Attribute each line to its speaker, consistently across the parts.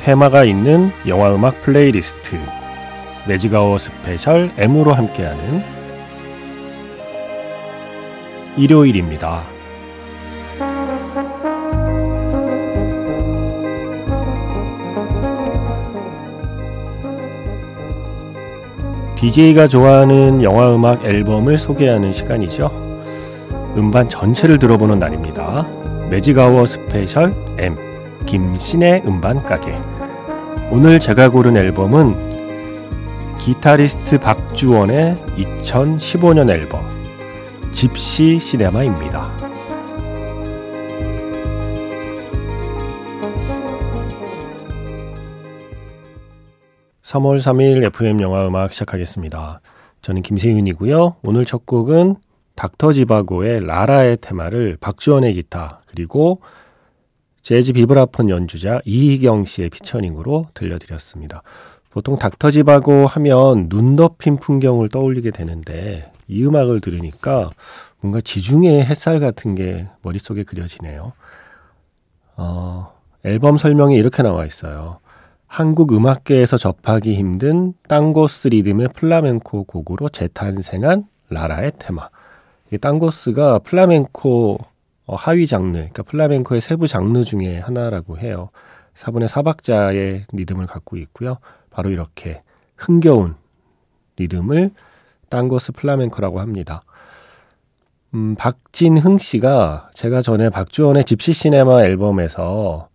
Speaker 1: 테마가 있는 영화 음악 playlist Magic Hour Special M으로 함께하는 일요일입니다. DJ가 좋아하는 영화 음악 앨범을 소개하는 시간이죠. 음반 전체를 들어보는 날입니다. 매직아워 스페셜 M 김신의 음반 가게 오늘 제가 고른 앨범은 기타리스트 박주원의 2015년 앨범 집시 시네마입니다. 3월 3일 FM 영화 음악 시작하겠습니다. 저는 김세윤이고요. 오늘 첫 곡은 닥터 지바고의 라라의 테마를 박주원의 기타 그리고 재즈 비브라폰 연주자 이희경 씨의 피처링으로 들려드렸습니다. 보통 닥터 지바고 하면 눈 덮인 풍경을 떠올리게 되는데 이 음악을 들으니까 뭔가 지중해 햇살 같은 게 머릿속에 그려지네요. 어, 앨범 설명에 이렇게 나와 있어요. 한국 음악계에서 접하기 힘든 땅고스 리듬의 플라멩코 곡으로 재탄생한 라라의 테마. 이 땅고스가 플라멩코 어, 하위 장르, 그러니까 플라멩코의 세부 장르 중에 하나라고 해요. 4분의 4박자의 리듬을 갖고 있고요. 바로 이렇게 흥겨운 리듬을 땅고스 플라멩코라고 합니다. 음, 박진흥 씨가 제가 전에 박주원의 집시 시네마 앨범에서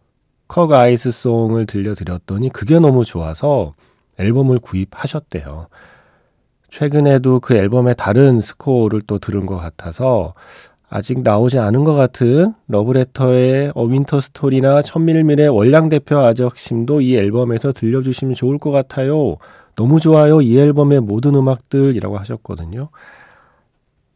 Speaker 1: 컵 아이스 송을 들려드렸더니 그게 너무 좋아서 앨범을 구입하셨대요. 최근에도 그 앨범의 다른 스코어를 또 들은 것 같아서 아직 나오지 않은 것 같은 러브레터의 A Winter Story나 첨밀밀의 월량대표아적심도 이 앨범에서 들려주시면 좋을 것 같아요. 너무 좋아요. 이 앨범의 모든 음악들이라고 하셨거든요.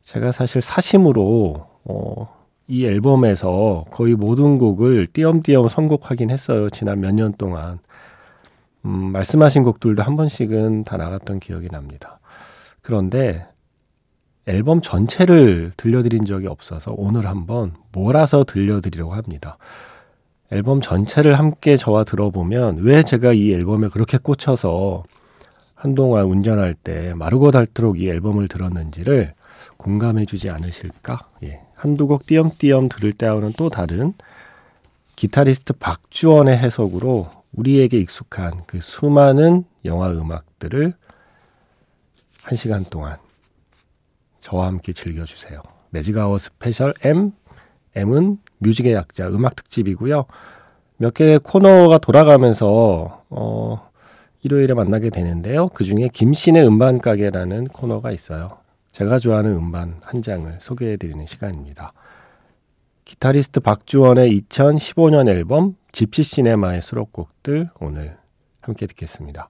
Speaker 1: 제가 사실 사심으로 어, 이 앨범에서 거의 모든 곡을 띄엄띄엄 선곡하긴 했어요. 지난 몇 년 동안. 음, 말씀하신 곡들도 한 번씩은 다 나갔던 기억이 납니다. 그런데 앨범 전체를 들려드린 적이 없어서 오늘 한번 몰아서 들려드리려고 합니다. 앨범 전체를 함께 저와 들어보면 왜 제가 이 앨범에 그렇게 꽂혀서 한동안 운전할 때 마르고 닳도록 이 앨범을 들었는지를 공감해 주지 않으실까? 예. 한두 곡 띄엄띄엄 들을 때와는 또 다른 기타리스트 박주원의 해석으로 우리에게 익숙한 그 수많은 영화 음악들을 한 시간 동안 저와 함께 즐겨주세요. Magic Hour Special M M은 뮤직의 약자 음악 특집이고요. 몇 개의 코너가 돌아가면서 어, 일요일에 만나게 되는데요. 그 중에 김세윤의 음반 가게라는 코너가 있어요. 제가 좋아하는 음반 한 장을 소개해 드리는 시간입니다. 기타리스트 박주원의 2015년 앨범 집시 시네마의 수록곡들 오늘 함께 듣겠습니다.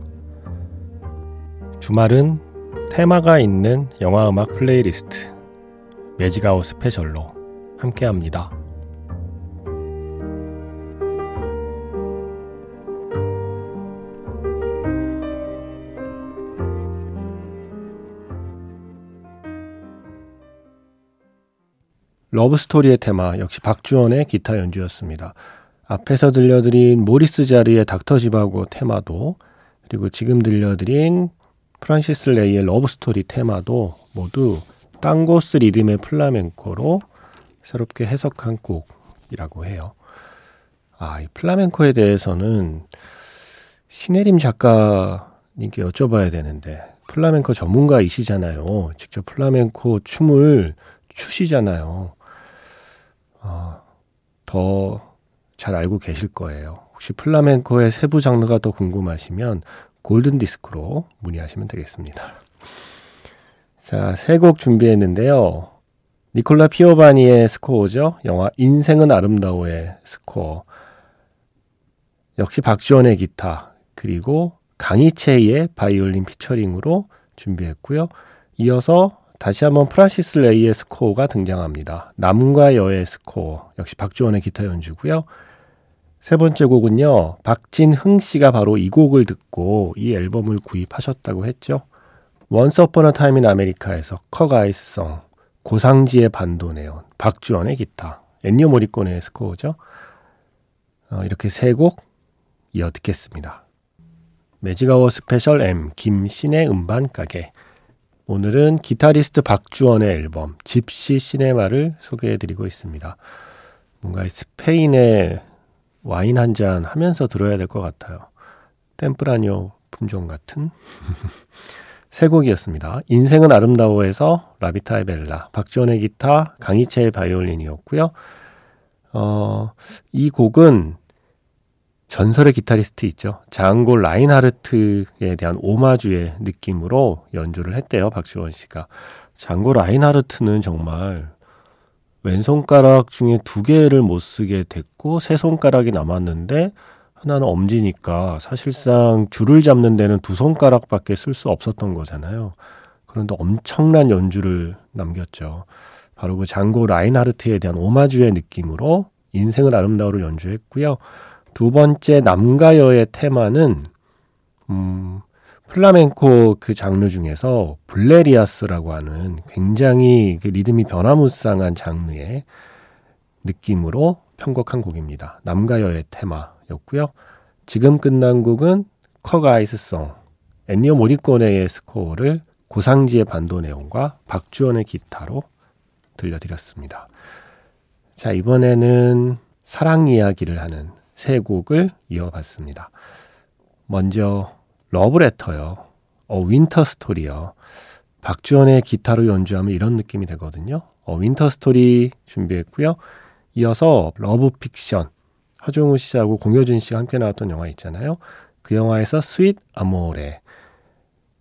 Speaker 1: 주말은 테마가 있는 영화 음악 playlist Magic Hour Special로 함께합니다. 러브스토리의 테마 역시 박주원의 기타 연주였습니다. 앞에서 들려드린 모리스 자르의 닥터 지바고 테마도 그리고 지금 들려드린 프란시스 레이의 러브스토리 테마도 모두 땅고스 리듬의 플라멩코로 새롭게 해석한 곡이라고 해요. 아, 이 플라멩코에 대해서는 신혜림 작가님께 여쭤봐야 되는데 플라멩코 전문가이시잖아요. 직접 플라멩코 춤을 추시잖아요. 어, 더잘 알고 계실 거예요. 혹시 플라멩코의 세부 장르가 더 궁금하시면 골든 디스크로 문의하시면 되겠습니다. 자, 세 곡 준비했는데요. 니콜라 피오바니의 스코어죠. 영화 인생은 아름다워의 스코어. 역시 박주원의 기타, 그리고 강이채의 바이올린 피처링으로 준비했고요. 이어서 다시 한번 프란시스 레이의 스코어가 등장합니다. 남과 여의 스코어, 역시 박주원의 기타 연주고요. 세 번째 곡은요, 박진흥 씨가 바로 이 곡을 듣고 이 앨범을 구입하셨다고 했죠. Once Upon a Time in America에서 Cockeye's Song, 고상지의 반도네온, 박주원의 기타, 엔니오 모리코네의 스코어죠. 어, 이렇게 세 곡 이어 듣겠습니다. 매직아워 스페셜 M 김세윤의 음반 가게 오늘은 기타리스트 박주원의 앨범 집시 시네마를 소개해드리고 있습니다. 뭔가 스페인의 와인 한 잔 하면서 들어야 될 것 같아요. tempranillo 품종 같은 세 곡이었습니다. 인생은 아름다워에서 La vita è bella, 박주원의 기타, 강이채의 바이올린이었고요. 어, 이 곡은 전설의 기타리스트 있죠. 장고 라인하르트에 대한 오마주의 느낌으로 연주를 했대요. 박지원 씨가. 장고 라인하르트는 정말 왼손가락 중에 두 개를 못 쓰게 됐고 세 손가락이 남았는데 하나는 엄지니까 사실상 줄을 잡는 데는 두 손가락밖에 쓸 수 없었던 거잖아요. 그런데 엄청난 연주를 남겼죠. 바로 그 장고 라인하르트에 대한 오마주의 느낌으로 인생은 아름다워를 연주했고요. 두 번째 남과 여의 테마는 음, 플라멩코 그 장르 중에서 bulerías라고 하는 굉장히 그 리듬이 변화무쌍한 장르의 느낌으로 편곡한 곡입니다. 남과 여의 테마. 였고요. 지금 끝난 곡은 Cockeye's Song, 엔니오 모리코네의 스코어를 고상지의 반도네온과 박주원의 기타로 들려드렸습니다. 자, 이번에는 사랑 이야기를 하는 세 곡을 이어봤습니다. 먼저 러브레터요. A Winter Story요. 박주원의 기타로 연주하면 이런 느낌이 되거든요. A Winter Story 준비했고요. 이어서 러브 픽션, 하정우 씨하고 공효진 씨가 함께 나왔던 영화 있잖아요. 그 영화에서 Sweet Amore.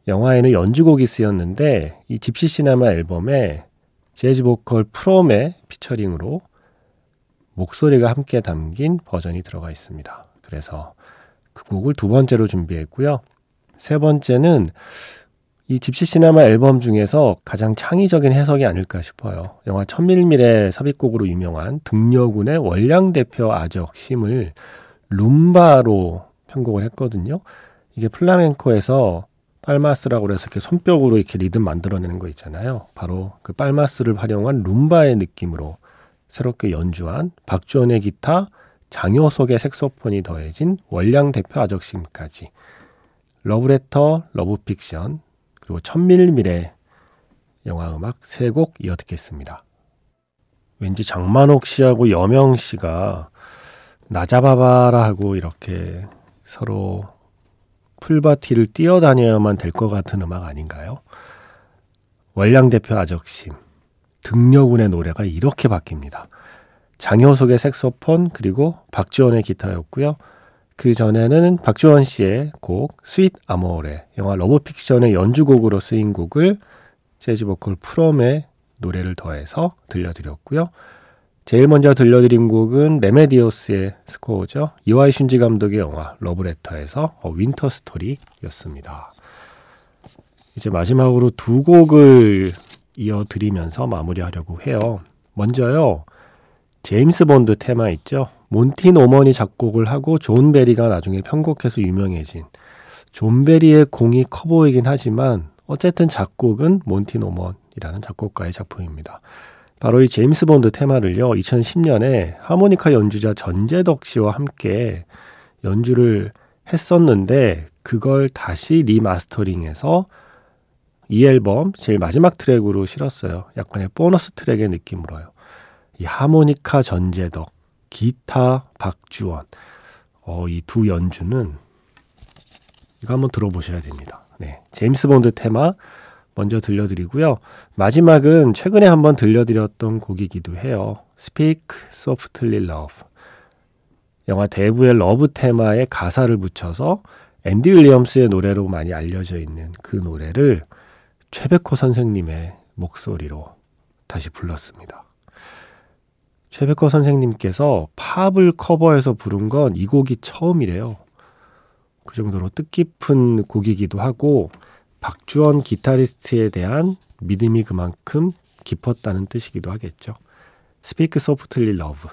Speaker 1: 영화에는 연주곡이 쓰였는데 이 집시 시네마 앨범에 재즈 보컬 프롬의 피처링으로 목소리가 함께 담긴 버전이 들어가 있습니다. 그래서 그 곡을 두 번째로 준비했고요. 세 번째는 이 집시 시네마 앨범 중에서 가장 창의적인 해석이 아닐까 싶어요. 영화 첨밀밀의 삽입곡으로 유명한 등려군의 월량 대표 아적 심을 룸바로 편곡을 했거든요. 이게 플라멩코에서 palmas라고 그래서 이렇게 손뼉으로 이렇게 리듬 만들어내는 거 있잖아요. 바로 그 palmas를 활용한 룸바의 느낌으로 새롭게 연주한 박주원의 기타, 장효석의 색소폰이 더해진 월량 대표 아적심까지 러브레터, 러브픽션, 그리고 첨밀밀의 영화 음악 세 곡 이어 듣겠습니다. 왠지 장만옥 씨하고 여명 씨가 나잡아봐라 하고 이렇게 서로 풀밭을 뛰어다녀야만 될 것 같은 음악 아닌가요? 월량 대표 아적심, 등려군의 노래가 이렇게 바뀝니다. 장효석의 색소폰 그리고 박주원의 기타였고요. 그 전에는 박주원 씨의 곡 Sweet Amore 영화 러브픽션의 연주곡으로 쓰인 곡을 재즈 보컬 프롬의 노래를 더해서 들려드렸고요. 제일 먼저 들려드린 곡은 레메디오스의 스코어죠. 이와이 슌지 감독의 영화 러브레터에서 A Winter Story였습니다. 이제 마지막으로 두 곡을 이어드리면서 마무리하려고 해요. 먼저요. 제임스 본드 테마 있죠. 몬티 노먼이 작곡을 하고 존 베리가 나중에 편곡해서 유명해진 존 베리의 공이 커 보이긴 하지만 어쨌든 작곡은 몬티 노먼이라는 작곡가의 작품입니다. 바로 이 제임스 본드 테마를요, 2010년에 하모니카 연주자 전재덕 씨와 함께 연주를 했었는데, 그걸 다시 리마스터링해서 이 앨범 제일 마지막 트랙으로 실었어요. 약간의 보너스 트랙의 느낌으로요. 이 하모니카 전재덕, 기타 박주원. 어, 이 두 연주는 이거 한번 들어보셔야 됩니다. 네. 제임스 본드 테마 먼저 들려드리고요. 마지막은 최근에 한번 들려드렸던 곡이기도 해요. Speak Softly Love. 영화 대부의 러브 테마에 가사를 붙여서 앤디 윌리엄스의 노래로 많이 알려져 있는 그 노래를 최백호 선생님의 목소리로 다시 불렀습니다. 최백호 선생님께서 팝을 커버해서 부른 건 이 곡이 처음이래요. 그 정도로 뜻깊은 곡이기도 하고 박주원 기타리스트에 대한 믿음이 그만큼 깊었다는 뜻이기도 하겠죠. Speak Softly Love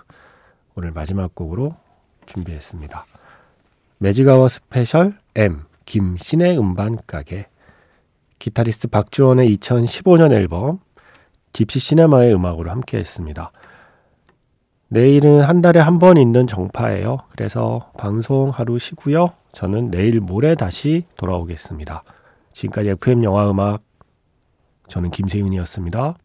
Speaker 1: 오늘 마지막 곡으로 준비했습니다. 매직아워 스페셜 M 김세윤의 음반 가게 기타리스트 박주원의 2015년 앨범 집시 시네마의 음악으로 함께 했습니다. 내일은 한 달에 한 번 있는 정파예요. 그래서 방송 하루 쉬고요. 저는 내일 모레 다시 돌아오겠습니다. 지금까지 FM 영화 음악 저는 김세윤이었습니다.